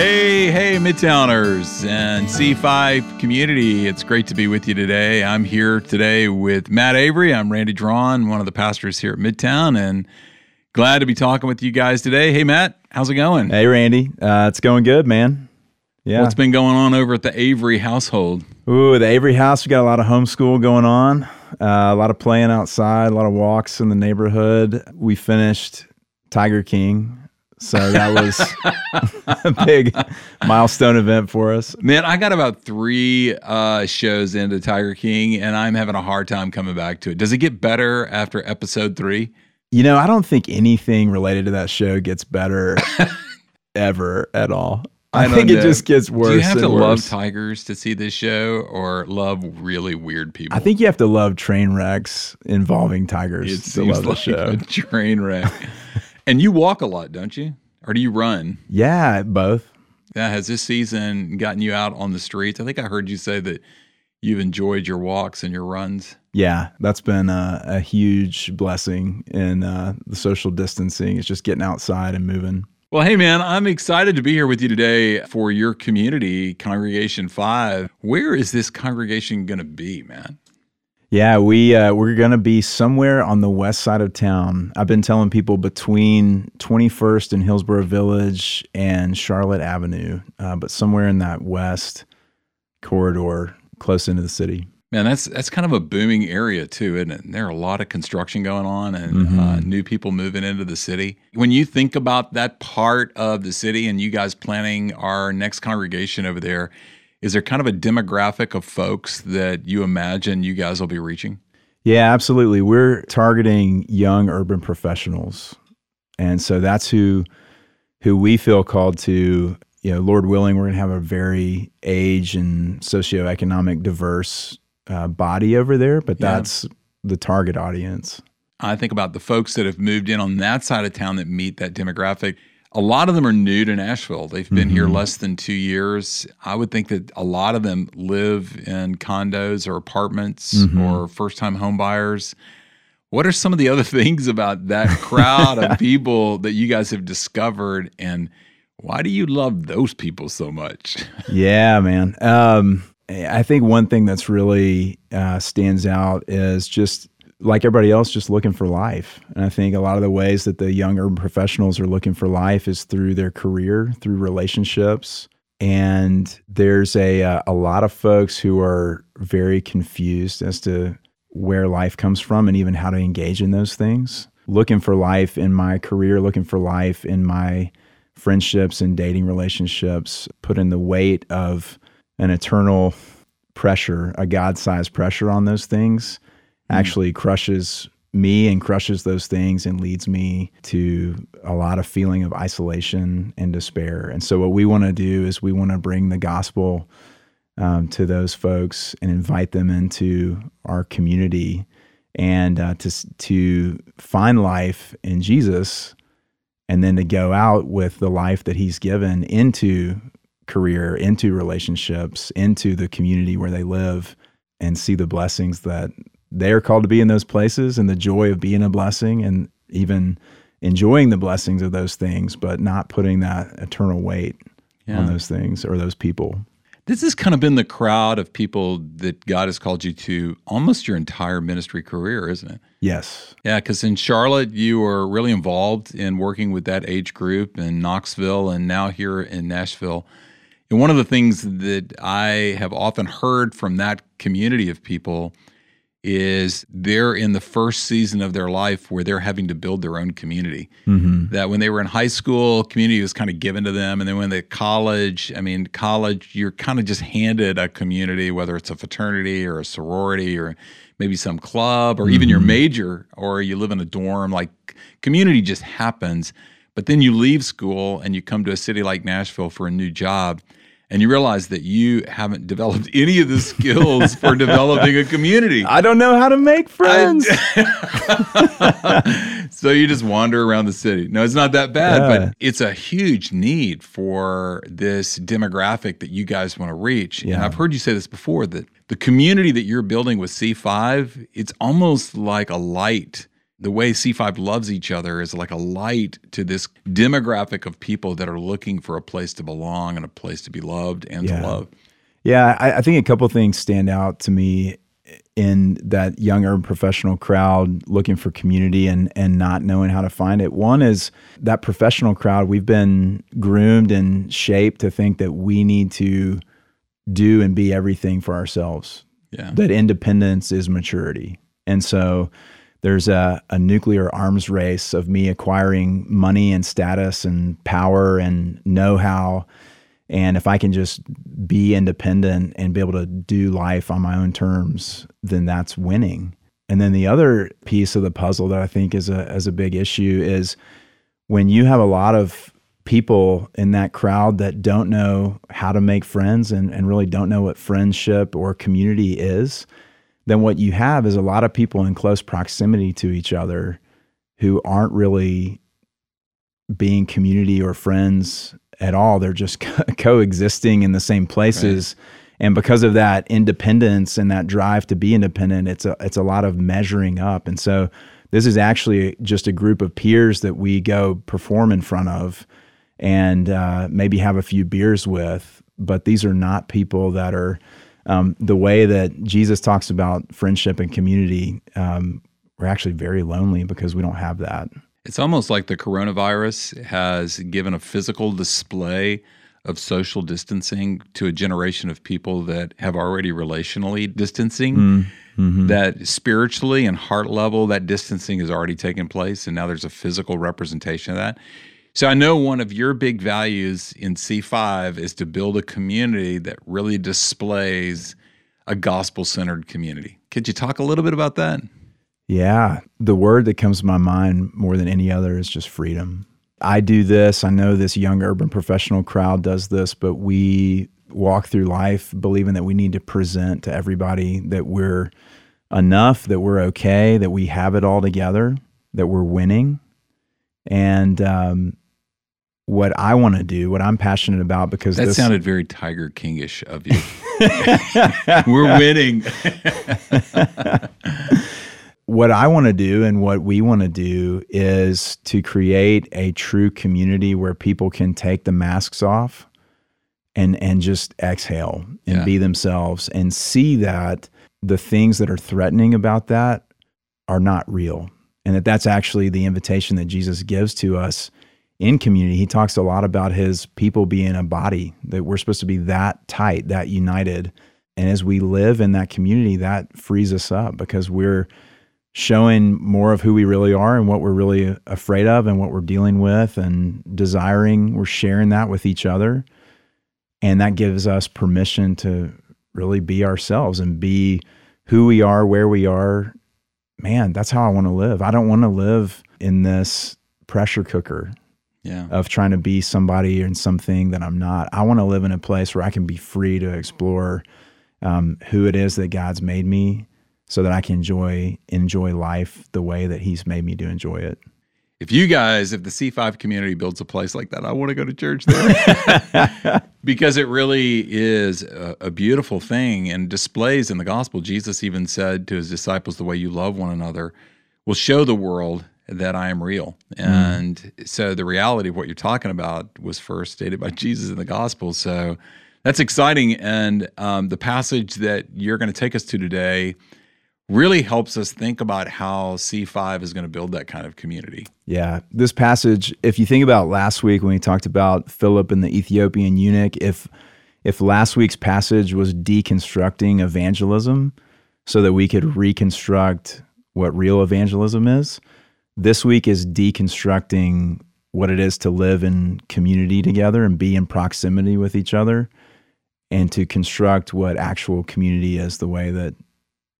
Hey, hey, Midtowners and C5 community. It's great to be with you today. I'm here today with Matt Avery. I'm Randy Drawn, one of the pastors here at Midtown, and glad to be talking with you guys today. Hey, Matt, how's it going? Hey, Randy. Uh, it's going good, man. Yeah. What's been going on over at the Avery household? Ooh, the Avery house, we got a lot of homeschool going on, uh, a lot of playing outside, a lot of walks in the neighborhood. We finished Tiger King so that was a big milestone event for us. Man, I got about three uh, shows into Tiger King, and I'm having a hard time coming back to it. Does it get better after episode three? You know, I don't think anything related to that show gets better ever at all. I, I think know. it just gets worse. Do you have to worse. love tigers to see this show, or love really weird people? I think you have to love train wrecks involving tigers it to love like the show. A train wreck. And you walk a lot, don't you? Or do you run? Yeah, both. Yeah, has this season gotten you out on the streets? I think I heard you say that you've enjoyed your walks and your runs. Yeah, that's been a, a huge blessing in uh, the social distancing. It's just getting outside and moving. Well, hey, man, I'm excited to be here with you today for your community, Congregation 5. Where is this congregation going to be, man? Yeah, we uh, we're gonna be somewhere on the west side of town. I've been telling people between 21st and Hillsboro Village and Charlotte Avenue, uh, but somewhere in that west corridor, close into the city. Man, that's that's kind of a booming area too, isn't it? There are a lot of construction going on and mm-hmm. uh, new people moving into the city. When you think about that part of the city, and you guys planning our next congregation over there is there kind of a demographic of folks that you imagine you guys will be reaching? Yeah, absolutely. We're targeting young urban professionals. And so that's who who we feel called to, you know, Lord willing, we're going to have a very age and socioeconomic diverse uh, body over there, but yeah. that's the target audience. I think about the folks that have moved in on that side of town that meet that demographic a lot of them are new to Nashville. They've been mm-hmm. here less than two years. I would think that a lot of them live in condos or apartments mm-hmm. or first time home buyers. What are some of the other things about that crowd of people that you guys have discovered? And why do you love those people so much? yeah, man. Um, I think one thing that's really uh, stands out is just like everybody else, just looking for life. And I think a lot of the ways that the younger professionals are looking for life is through their career, through relationships. And there's a uh, a lot of folks who are very confused as to where life comes from and even how to engage in those things. Looking for life in my career, looking for life in my friendships and dating relationships, putting the weight of an eternal pressure, a God sized pressure on those things. Actually crushes me and crushes those things and leads me to a lot of feeling of isolation and despair. And so, what we want to do is we want to bring the gospel um, to those folks and invite them into our community and uh, to to find life in Jesus, and then to go out with the life that He's given into career, into relationships, into the community where they live, and see the blessings that they are called to be in those places and the joy of being a blessing and even enjoying the blessings of those things, but not putting that eternal weight yeah. on those things or those people. This has kind of been the crowd of people that God has called you to almost your entire ministry career, isn't it? Yes. Yeah, because in Charlotte, you were really involved in working with that age group in Knoxville and now here in Nashville. And one of the things that I have often heard from that community of people is they're in the first season of their life where they're having to build their own community. Mm-hmm. That when they were in high school, community was kind of given to them. And then when they college, I mean, college, you're kind of just handed a community, whether it's a fraternity or a sorority or maybe some club or mm-hmm. even your mm-hmm. major or you live in a dorm. Like community just happens. But then you leave school and you come to a city like Nashville for a new job and you realize that you haven't developed any of the skills for developing a community. I don't know how to make friends. so you just wander around the city. No, it's not that bad, yeah. but it's a huge need for this demographic that you guys want to reach. Yeah. And I've heard you say this before that the community that you're building with C5, it's almost like a light the way C5 loves each other is like a light to this demographic of people that are looking for a place to belong and a place to be loved and Yeah. to love. Yeah, I, I think a couple things stand out to me in that younger professional crowd looking for community and and not knowing how to find it. One is that professional crowd. We've been groomed and shaped to think that we need to do and be everything for ourselves. Yeah. That independence is maturity, and so there's a, a nuclear arms race of me acquiring money and status and power and know-how and if I can just be independent and be able to do life on my own terms, then that's winning. And then the other piece of the puzzle that I think is a is a big issue is when you have a lot of people in that crowd that don't know how to make friends and, and really don't know what friendship or community is, then what you have is a lot of people in close proximity to each other who aren't really being community or friends at all. They're just co- coexisting in the same places. And because of that independence and that drive to be independent, it's a it's a lot of measuring up. And so this is actually just a group of peers that we go perform in front of and uh, maybe have a few beers with. But these are not people that are um, the way that Jesus talks about friendship and community. Um, we're actually very lonely because we don't have that. It's almost like the coronavirus has given a physical display of social distancing to a generation of people that have already relationally distancing. That spiritually and heart level, that distancing has already taken place, and now there's a physical representation of that. So I know one of your big values in C5 is to build a community that really displays a gospel centered community. Could you talk a little bit about that? Yeah, the word that comes to my mind more than any other is just freedom. I do this. I know this young urban professional crowd does this, but we walk through life believing that we need to present to everybody that we're enough, that we're okay, that we have it all together, that we're winning. And um, what I want to do, what I'm passionate about, because That this, sounded very Tiger Kingish of you. We're winning. what I want to do and what we want to do is to create a true community where people can take the masks off and and just exhale and Yeah. be themselves and see that the things that are threatening about that are not real and that that's actually the invitation that Jesus gives to us in community. He talks a lot about his people being a body that we're supposed to be that tight, that united. And as we live in that community, that frees us up because we're showing more of who we really are and what we're really afraid of and what we're dealing with and desiring. We're sharing that with each other. And that gives us permission to really be ourselves and be who we are, where we are. Man, that's how I want to live. I don't want to live in this pressure cooker Yeah. of trying to be somebody and something that I'm not. I want to live in a place where I can be free to explore um, who it is that God's made me, so that I can enjoy enjoy life the way that He's made me to enjoy it. If you guys, if the C5 community builds a place like that, I want to go to church there. because it really is a, a beautiful thing and displays in the gospel. Jesus even said to his disciples, The way you love one another will show the world that I am real. And so the reality of what you're talking about was first stated by Jesus in the gospel. So that's exciting. And um, the passage that you're going to take us to today really helps us think about how C5 is going to build that kind of community. Yeah, this passage. If you think about last week when we talked about Philip and the Ethiopian eunuch, if if last week's passage was deconstructing evangelism so that we could reconstruct what real evangelism is, this week is deconstructing what it is to live in community together and be in proximity with each other and to construct what actual community is the way that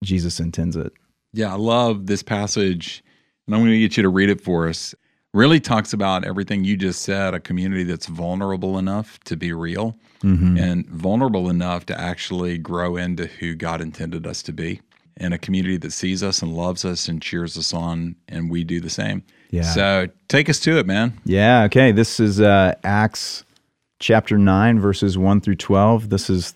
Jesus intends it. Yeah, I love this passage, and I'm going to get you to read it for us. Really talks about everything you just said a community that's vulnerable enough to be real mm-hmm. and vulnerable enough to actually grow into who God intended us to be, and a community that sees us and loves us and cheers us on, and we do the same. Yeah. So take us to it, man. Yeah, okay. This is uh, Acts chapter 9, verses 1 through 12. This is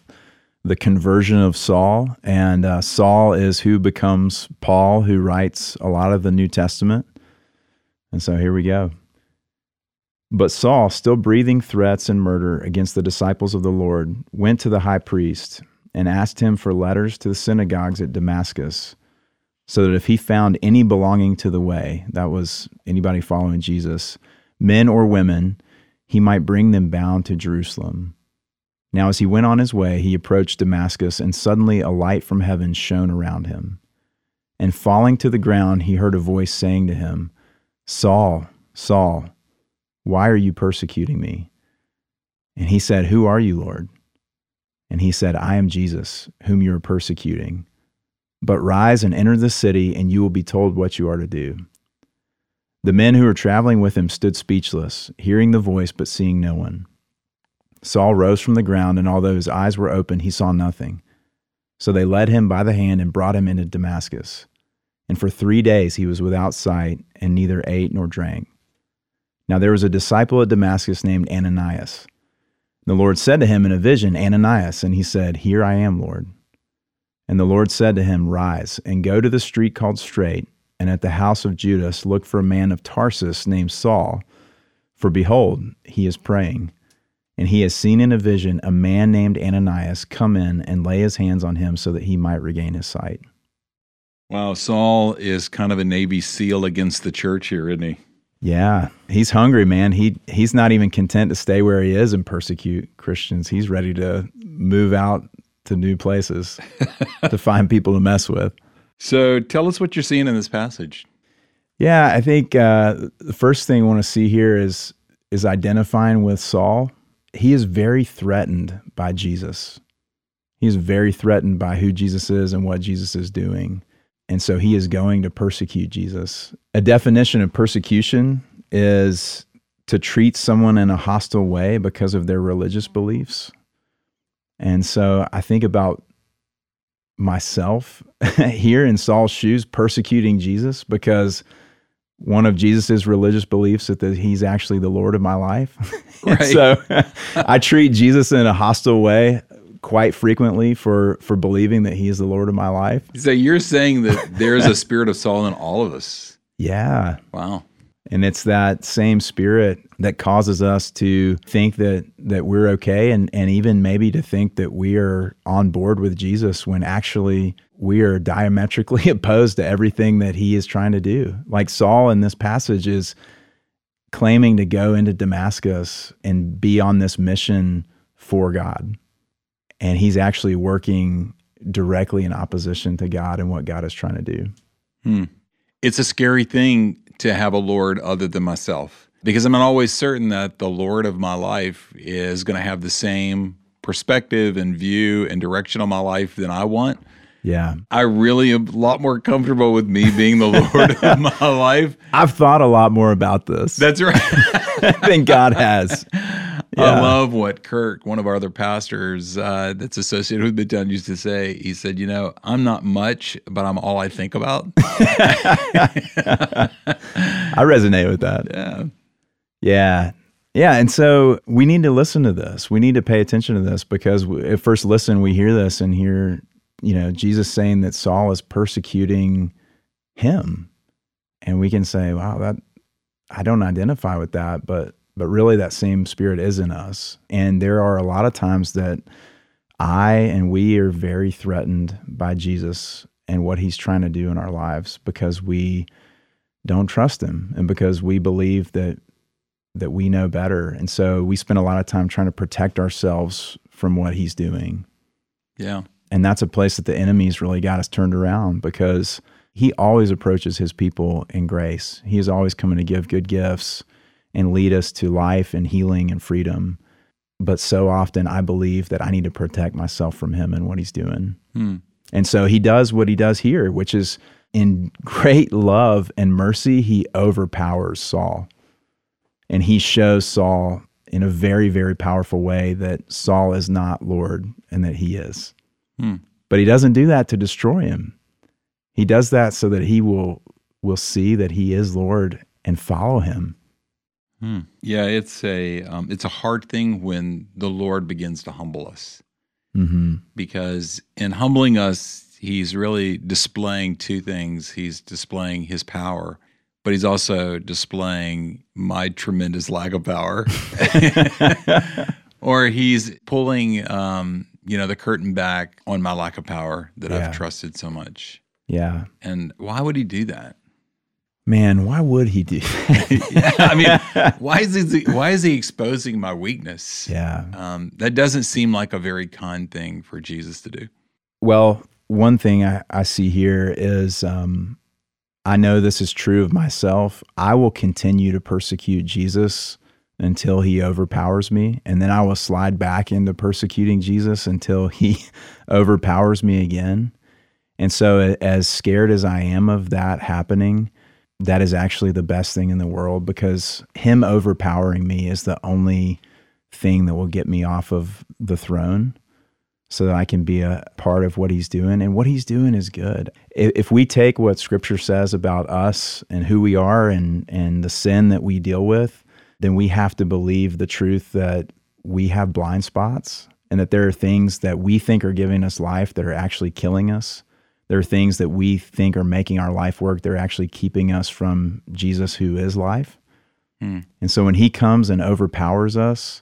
the conversion of Saul. And uh, Saul is who becomes Paul, who writes a lot of the New Testament. And so here we go. But Saul, still breathing threats and murder against the disciples of the Lord, went to the high priest and asked him for letters to the synagogues at Damascus, so that if he found any belonging to the way, that was anybody following Jesus, men or women, he might bring them bound to Jerusalem. Now, as he went on his way, he approached Damascus, and suddenly a light from heaven shone around him. And falling to the ground, he heard a voice saying to him, Saul, Saul, why are you persecuting me? And he said, Who are you, Lord? And he said, I am Jesus, whom you are persecuting. But rise and enter the city, and you will be told what you are to do. The men who were traveling with him stood speechless, hearing the voice, but seeing no one. Saul rose from the ground, and although his eyes were open, he saw nothing. So they led him by the hand and brought him into Damascus. And for three days he was without sight, and neither ate nor drank. Now there was a disciple at Damascus named Ananias. The Lord said to him in a vision, Ananias, and he said, Here I am, Lord. And the Lord said to him, Rise and go to the street called Straight, and at the house of Judas look for a man of Tarsus named Saul. For behold, he is praying, and he has seen in a vision a man named Ananias come in and lay his hands on him so that he might regain his sight. Wow, Saul is kind of a Navy SEAL against the church here, isn't he? Yeah, he's hungry, man. He he's not even content to stay where he is and persecute Christians. He's ready to move out to new places to find people to mess with. So, tell us what you're seeing in this passage. Yeah, I think uh, the first thing I want to see here is is identifying with Saul. He is very threatened by Jesus. He is very threatened by who Jesus is and what Jesus is doing. And so he is going to persecute Jesus. A definition of persecution is to treat someone in a hostile way because of their religious beliefs. And so I think about myself here in Saul's shoes persecuting Jesus because one of Jesus's religious beliefs is that he's actually the Lord of my life. Right. so I treat Jesus in a hostile way quite frequently for for believing that he is the Lord of my life. So you're saying that there's a spirit of Saul in all of us. Yeah. Wow. And it's that same spirit that causes us to think that that we're okay and, and even maybe to think that we are on board with Jesus when actually we are diametrically opposed to everything that he is trying to do. Like Saul in this passage is claiming to go into Damascus and be on this mission for God and he's actually working directly in opposition to God and what God is trying to do. Hmm. It's a scary thing to have a Lord other than myself because I'm not always certain that the Lord of my life is going to have the same perspective and view and direction on my life than I want. Yeah. I really am a lot more comfortable with me being the Lord of my life. I've thought a lot more about this. That's right. than God has. I love what Kirk, one of our other pastors uh, that's associated with Midtown, used to say. He said, "You know, I'm not much, but I'm all I think about." I resonate with that. Yeah, yeah, yeah. And so we need to listen to this. We need to pay attention to this because at first listen, we hear this and hear, you know, Jesus saying that Saul is persecuting him, and we can say, "Wow, that I don't identify with that," but but really that same spirit is in us. And there are a lot of times that I and we are very threatened by Jesus and what he's trying to do in our lives because we don't trust him and because we believe that that we know better. And so we spend a lot of time trying to protect ourselves from what he's doing. Yeah. And that's a place that the enemy's really got us turned around because he always approaches his people in grace. He is always coming to give good gifts and lead us to life and healing and freedom. But so often I believe that I need to protect myself from him and what he's doing. Hmm. And so he does what he does here, which is in great love and mercy, he overpowers Saul. And he shows Saul in a very, very powerful way that Saul is not Lord and that he is. Hmm. But he doesn't do that to destroy him. He does that so that he will will see that he is Lord and follow him. Hmm. Yeah, it's a um, it's a hard thing when the Lord begins to humble us. Mm-hmm. because in humbling us, he's really displaying two things. He's displaying his power, but he's also displaying my tremendous lack of power. or he's pulling, um, you know, the curtain back on my lack of power that Yeah. I've trusted so much. Yeah. And why would he do that? Man, why would he do yeah, I mean, why is he why is he exposing my weakness? Yeah. Um, that doesn't seem like a very kind thing for Jesus to do. Well, one thing I, I see here is um, I know this is true of myself. I will continue to persecute Jesus until he overpowers me. And then I will slide back into persecuting Jesus until he overpowers me again. And so, as scared as I am of that happening, that is actually the best thing in the world because him overpowering me is the only thing that will get me off of the throne so that I can be a part of what he's doing. And what he's doing is good. If, we take what scripture says about us and who we are and, and the sin that we deal with, then we have to believe the truth that we have blind spots and that there are things that we think are giving us life that are actually killing us. There are things that we think are making our life work. They're actually keeping us from Jesus, who is life. Hmm. And so when he comes and overpowers us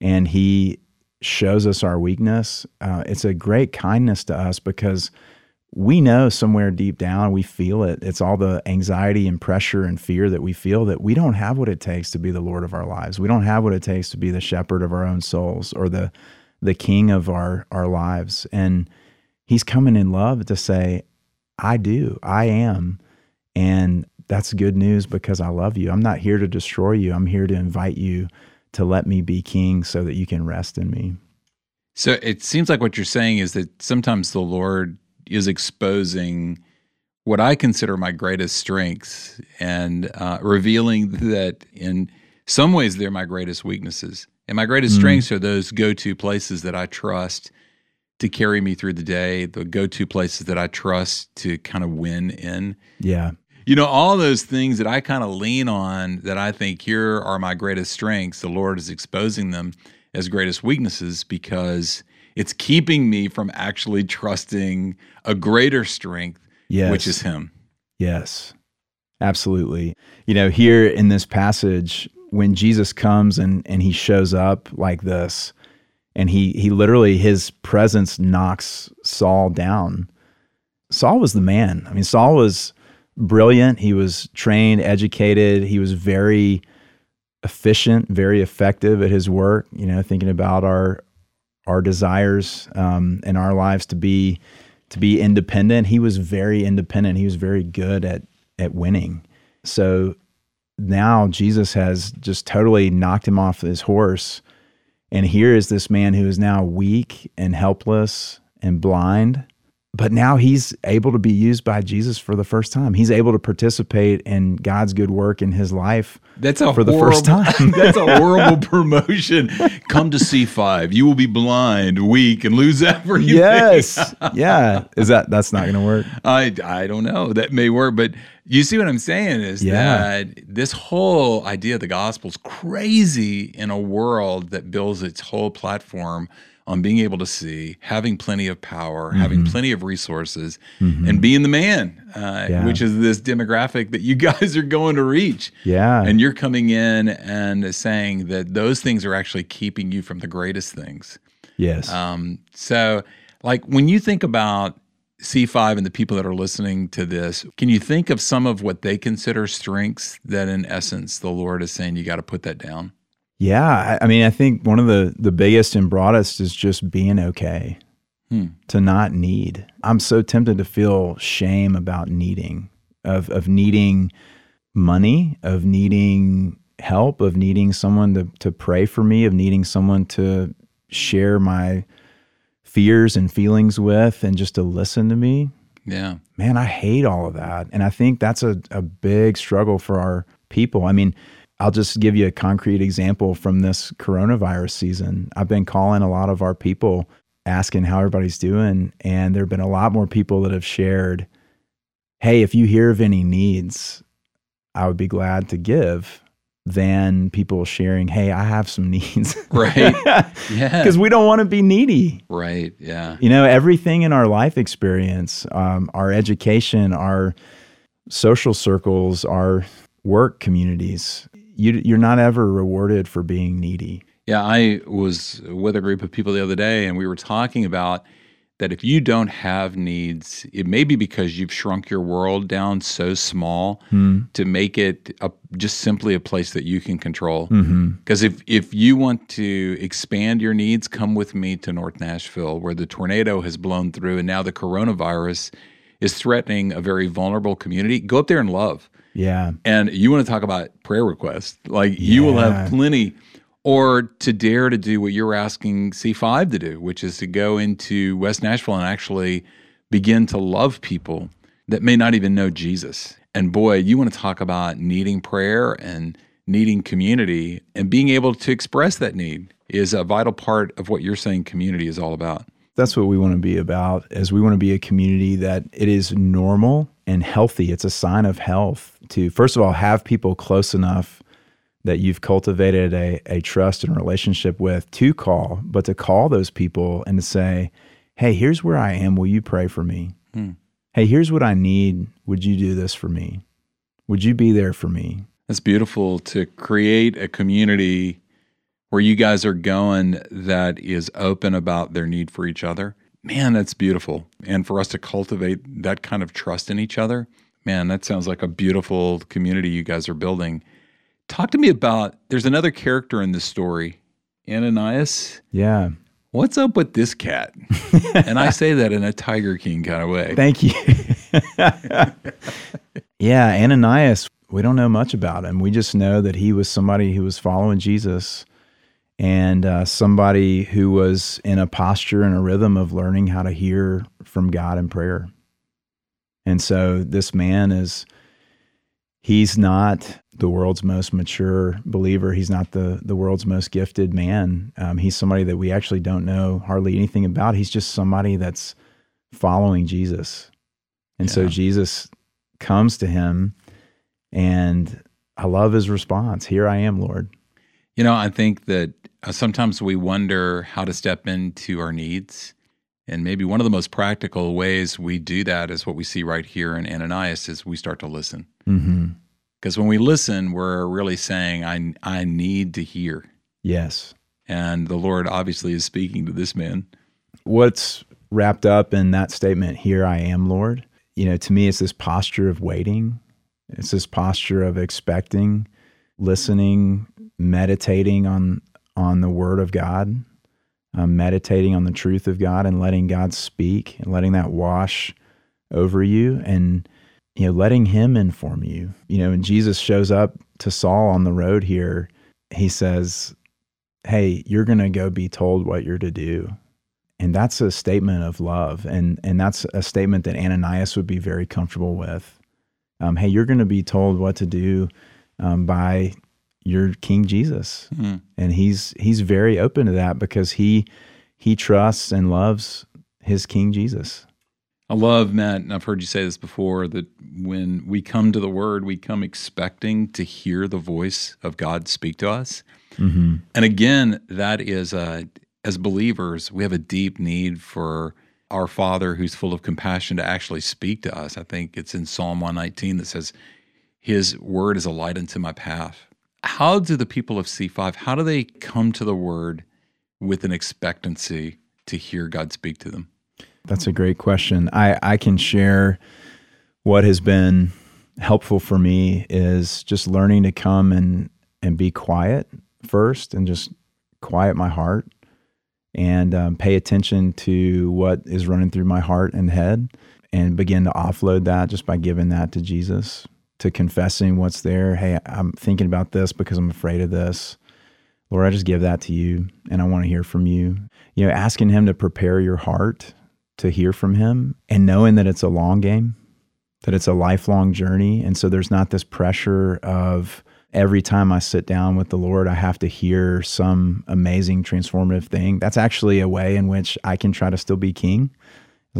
and he shows us our weakness, uh, it's a great kindness to us because we know somewhere deep down, we feel it. It's all the anxiety and pressure and fear that we feel that we don't have what it takes to be the Lord of our lives. We don't have what it takes to be the shepherd of our own souls or the the king of our our lives. And he's coming in love to say, I do, I am. And that's good news because I love you. I'm not here to destroy you. I'm here to invite you to let me be king so that you can rest in me. So it seems like what you're saying is that sometimes the Lord is exposing what I consider my greatest strengths and uh, revealing that in some ways they're my greatest weaknesses. And my greatest Mm. strengths are those go to places that I trust to carry me through the day, the go to places that I trust to kind of win in. Yeah. You know, all those things that I kind of lean on that I think here are my greatest strengths, the Lord is exposing them as greatest weaknesses because it's keeping me from actually trusting a greater strength, Yes. which is Him. Yes, absolutely. You know, here in this passage, when Jesus comes and, and he shows up like this, and he he literally his presence knocks Saul down. Saul was the man. I mean, Saul was brilliant. He was trained, educated. He was very efficient, very effective at his work. You know, thinking about our our desires um, in our lives to be to be independent. He was very independent. He was very good at at winning. So now Jesus has just totally knocked him off his horse. And here is this man who is now weak and helpless and blind. But now he's able to be used by Jesus for the first time. He's able to participate in God's good work in his life That's a for the horrible, first time. that's a horrible promotion. Come to C5. You will be blind, weak, and lose everything. yes. Yeah. Is that that's not going to work? I I don't know. That may work, but you see what I'm saying is Yeah. that this whole idea of the gospel is crazy in a world that builds its whole platform on being able to see, having plenty of power, having plenty of resources, and being the man, uh, Mm-hmm. Yeah. which is this demographic that you guys are going to reach. Yeah. And you're coming in and saying that those things are actually keeping you from the greatest things. yes. Um, so, like when you think about C5 and the people that are listening to this, can you think of some of what they consider strengths that, in essence, the Lord is saying you got to put that down? Yeah, I, I mean, I think one of the the biggest and broadest is just being okay Hmm. to not need. I'm so tempted to feel shame about needing, of of needing money, of needing help, of needing someone to to pray for me, of needing someone to share my fears and feelings with, and just to listen to me Yeah. man, I hate all of that. And I think that's a, a big struggle for our people. I mean, I'll just give you a concrete example from this coronavirus season. I've been calling a lot of our people asking how everybody's doing. And there have been a lot more people that have shared, hey, if you hear of any needs, I would be glad to give. than people sharing, hey, I have some needs. Right. Yeah. Because we don't want to be needy. right. Yeah. You know, everything in our life experience, um, our education, our social circles, our work communities, you, you're not ever rewarded for being needy. Yeah, I was with a group of people the other day, and we were talking about that if you don't have needs, it may be because you've shrunk your world down so small hmm. to make it a, just simply a place that you can control. Mm-hmm. Because if if you want to expand your needs, come with me to North Nashville, where the tornado has blown through, and now the coronavirus is threatening a very vulnerable community. Go up there and love. Yeah. And you want to talk about prayer requests. Like you will have plenty. Or to dare to do what you're asking C5 to do, which is to go into West Nashville and actually begin to love people that may not even know Jesus. And boy, you want to talk about needing prayer and needing community and being able to express that need is a vital part of what you're saying community is all about. That's what we want to be about is we want to be a community that it is normal and healthy. It's a sign of health to first of all have people close enough that you've cultivated a, a trust and relationship with to call but to call those people and to say hey here's where i am. Will you pray for me? Hmm. Hey here's what i need. Would you do this for me? Would you be there for me? It's beautiful to create a community where you guys are going that is open about their need for each other. Man, that's beautiful. And for us to cultivate that kind of trust in each other, man, that sounds like a beautiful community you guys are building. Talk to me about there's another character in this story, Ananias. yeah What's up with this cat? and I say that in a Tiger King kind of way. Thank you. yeah, Ananias, we don't know much about him. We just know that he was somebody who was following Jesus and uh, somebody who was in a posture and a rhythm of learning how to hear from God in prayer. And so this man is, he's not the world's most mature believer. He's not the, the world's most gifted man. Um, he's somebody that we actually don't know hardly anything about. He's just somebody that's following Jesus. And so Jesus comes to him, and I love his response Here I am, Lord. You know, I think that sometimes we wonder how to step into our needs. And maybe one of the most practical ways we do that is what we see right here in Ananias is we start to listen. Mm-hmm. Because when we listen, we're really saying, I, I need to hear. Yes. And the Lord obviously is speaking to this man. What's wrapped up in that statement, Here I am, Lord? You know, to me, it's this posture of waiting, it's this posture of expecting, listening, meditating on, on the word of God, um, meditating on the truth of God, and letting God speak and letting that wash over you and you know letting him inform you. You know when jesus shows up to saul on the road here he says hey you're going to go be told what you're to do. And that's a statement of love and and that's a statement that ananias would be very comfortable with. Um, hey you're going to be told what to do um, by your king jesus Hmm. and he's he's very open to that because he he trusts and loves his king jesus I love, Matt, and I've heard you say this before, that when we come to the Word, we come expecting to hear the voice of God speak to us. mm-hmm. And again, that is, uh, as believers, we have a deep need for our Father who's full of compassion to actually speak to us. I think it's in Psalm 119 that says, His word is a light unto my path. How do the people of C5, how do they come to the word with an expectancy to hear God speak to them? That's a great question. I, I can share what has been helpful for me is just learning to come and, and be quiet first and just quiet my heart and um, pay attention to what is running through my heart and head and begin to offload that just by giving that to Jesus, to confessing what's there. Hey, I'm thinking about this because I'm afraid of this. Lord, I just give that to you and I want to hear from you. You know, asking Him to prepare your heart to hear from Him and knowing that it's a long game, that it's a lifelong journey. And so there's not this pressure of every time I sit down with the Lord, I have to hear some amazing transformative thing. That's actually a way in which I can try to still be king.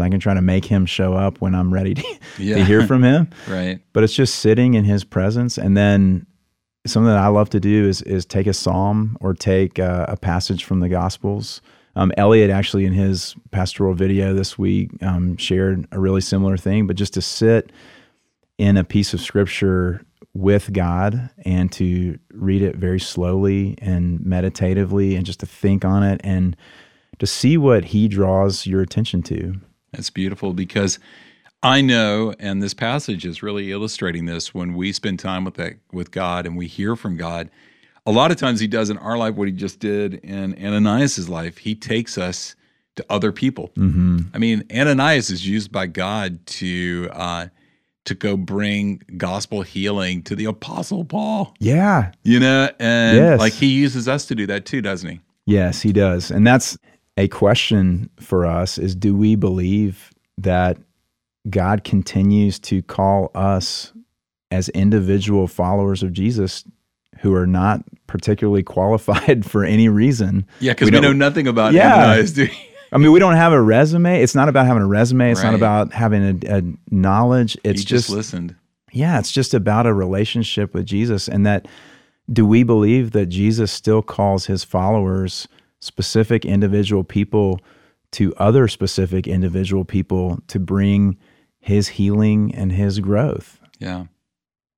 I can try to make him show up when I'm ready to, Yeah. to hear from him Right. but it's just sitting in his presence and then something that I love to do is is take a psalm or take a, a passage from the Gospels. Um, Elliot actually in his pastoral video this week um, shared a really similar thing, but just to sit in a piece of scripture with God and to read it very slowly and meditatively and just to think on it and to see what he draws your attention to. That's beautiful because I know, and this passage is really illustrating this when we spend time with that, with God and we hear from God. A lot of times He does in our life what He just did in Ananias's life. He takes us to other people. Mm-hmm. I mean, Ananias is used by God to uh, to go bring gospel healing to the Apostle Paul. Yeah, you know, and yes. like He uses us to do that too, doesn't He? Yes, He does, and that's a question for us: is do we believe that God continues to call us as individual followers of Jesus who are not particularly qualified for any reason. Yeah, because we, we know nothing about yeah. I mean, we don't have a resume. It's not about having a resume. It's right. not about having a, a knowledge. It's he just, just listened. Yeah, it's just about a relationship with Jesus, and that do we believe that Jesus still calls his followers specific individual people to other specific individual people to bring his healing and his growth. Yeah.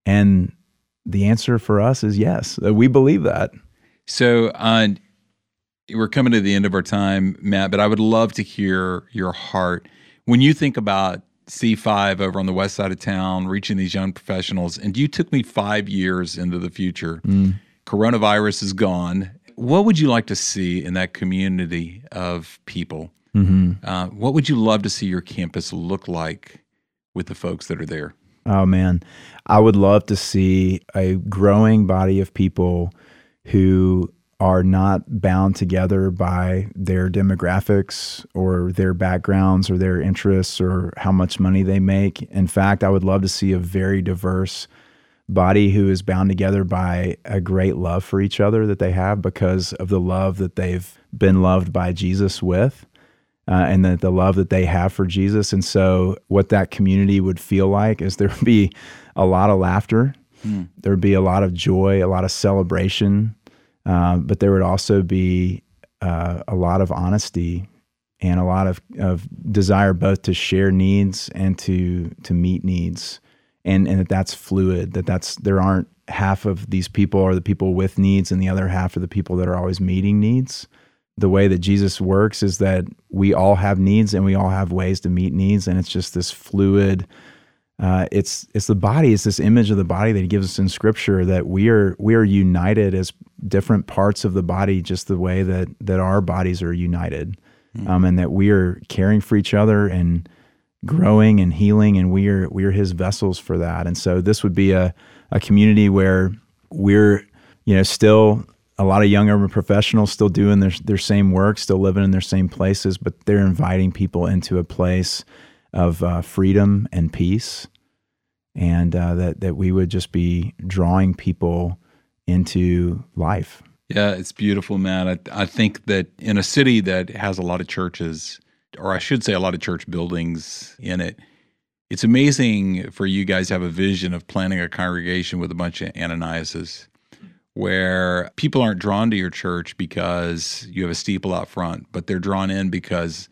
And the answer for us is yes. We believe that. So, uh, we're coming to the end of our time, Matt, but I would love to hear your heart. When you think about C5 over on the west side of town, reaching these young professionals, and you took me five years into the future, mm. coronavirus is gone. What would you like to see in that community of people? Mm-hmm. Uh, what would you love to see your campus look like with the folks that are there? Oh man, I would love to see a growing body of people who are not bound together by their demographics or their backgrounds or their interests or how much money they make. In fact, I would love to see a very diverse body who is bound together by a great love for each other that they have because of the love that they've been loved by Jesus with uh, and the, the love that they have for Jesus. And so, what that community would feel like is there would be a lot of laughter, mm. there would be a lot of joy, a lot of celebration, uh, but there would also be uh, a lot of honesty and a lot of, of desire both to share needs and to to meet needs and and that that's fluid that that's there aren't half of these people are the people with needs and the other half are the people that are always meeting needs the way that Jesus works is that we all have needs and we all have ways to meet needs, and it's just this fluid. Uh, it's it's the body. It's this image of the body that he gives us in Scripture that we are we are united as different parts of the body, just the way that that our bodies are united, mm-hmm. um, and that we are caring for each other and growing and healing, and we are we are His vessels for that. And so this would be a a community where we're you know still a lot of young urban professionals still doing their their same work, still living in their same places, but they're inviting people into a place of uh, freedom and peace, and uh, that that we would just be drawing people into life. Yeah, it's beautiful, man. I, I think that in a city that has a lot of churches, or I should say, a lot of church buildings in it. It's amazing for you guys to have a vision of planning a congregation with a bunch of Ananiases where people aren't drawn to your church because you have a steeple out front, but they're drawn in because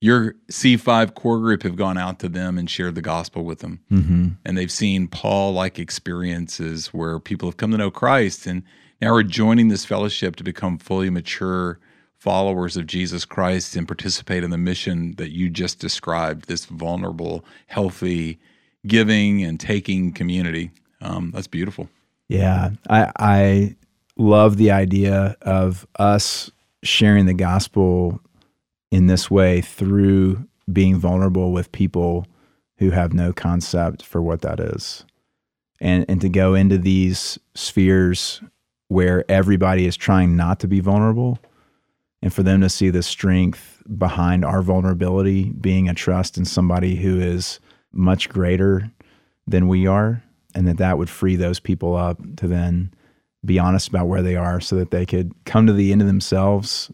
your C5 core group have gone out to them and shared the gospel with them. Mm-hmm. And they've seen Paul like experiences where people have come to know Christ and now are joining this fellowship to become fully mature followers of Jesus Christ and participate in the mission that you just described this vulnerable, healthy, giving and taking community. Um, that's beautiful. Yeah, I I love the idea of us sharing the gospel in this way through being vulnerable with people who have no concept for what that is. And and to go into these spheres where everybody is trying not to be vulnerable and for them to see the strength behind our vulnerability being a trust in somebody who is much greater than we are and that that would free those people up to then be honest about where they are so that they could come to the end of themselves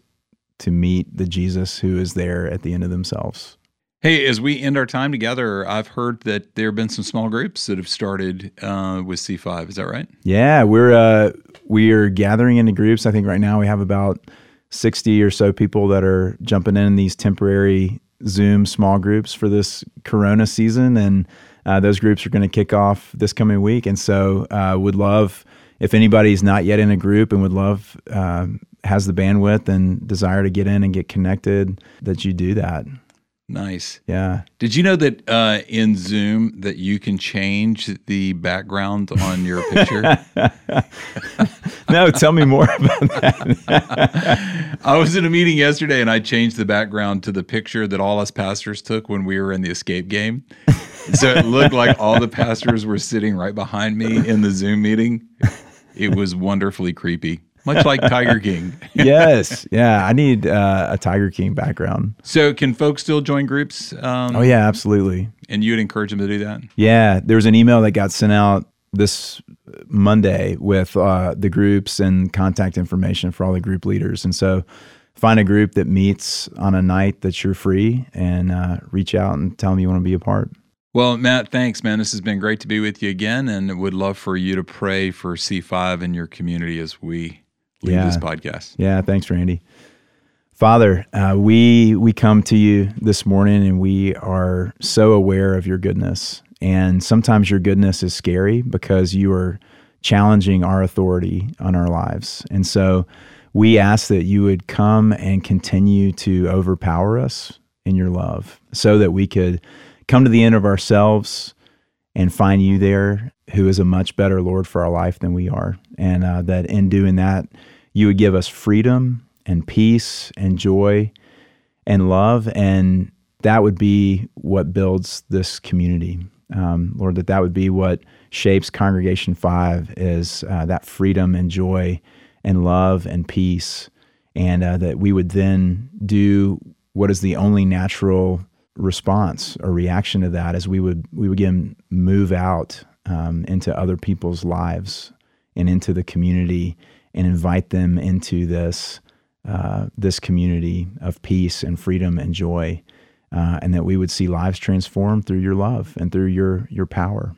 to meet the Jesus who is there at the end of themselves. Hey, as we end our time together, I've heard that there have been some small groups that have started uh, with C5. Is that right? Yeah, we're uh, we are gathering into groups. I think right now we have about sixty or so people that are jumping in these temporary Zoom small groups for this Corona season, and uh, those groups are going to kick off this coming week. And so, uh, would love if anybody's not yet in a group and would love um, has the bandwidth and desire to get in and get connected, that you do that. Nice. Yeah. Did you know that uh, in Zoom that you can change the background on your picture? no, tell me more about that. I was in a meeting yesterday and I changed the background to the picture that all us pastors took when we were in the escape game. so it looked like all the pastors were sitting right behind me in the Zoom meeting. It was wonderfully creepy much like Tiger King. yes, yeah. I need uh, a Tiger King background. So, can folks still join groups? Um, oh yeah, absolutely. And you would encourage them to do that? Yeah, there was an email that got sent out this Monday with uh, the groups and contact information for all the group leaders, and so find a group that meets on a night that you're free and uh, reach out and tell them you want to be a part. Well, Matt, thanks, man. This has been great to be with you again, and would love for you to pray for C5 in your community as we lead yeah. this podcast. Yeah, thanks, Randy. Father, uh, we we come to you this morning, and we are so aware of your goodness. And sometimes your goodness is scary because you are challenging our authority on our lives. And so we ask that you would come and continue to overpower us in your love so that we could come to the end of ourselves and find you there who is a much better Lord for our life than we are. And uh, that in doing that, you would give us freedom and peace and joy and love. And that would be what builds this community. Um, Lord, that that would be what shapes Congregation 5 is uh, that freedom and joy and love and peace. And uh, that we would then do what is the only natural response or reaction to that is we would we would again move out um, into other people's lives and into the community and invite them into this uh, this community of peace and freedom and joy, uh, and that we would see lives transformed through your love and through your your power.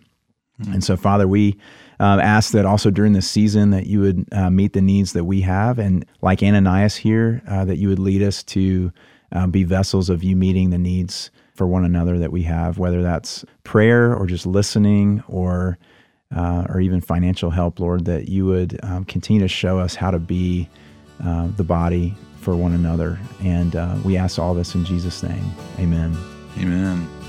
Mm-hmm. And so, Father, we um, ask that also during this season that you would uh, meet the needs that we have, and like Ananias here, uh, that you would lead us to uh, be vessels of you meeting the needs for one another that we have, whether that's prayer or just listening or uh, or even financial help, Lord, that you would um, continue to show us how to be uh, the body for one another. And uh, we ask all this in Jesus' name. Amen. Amen.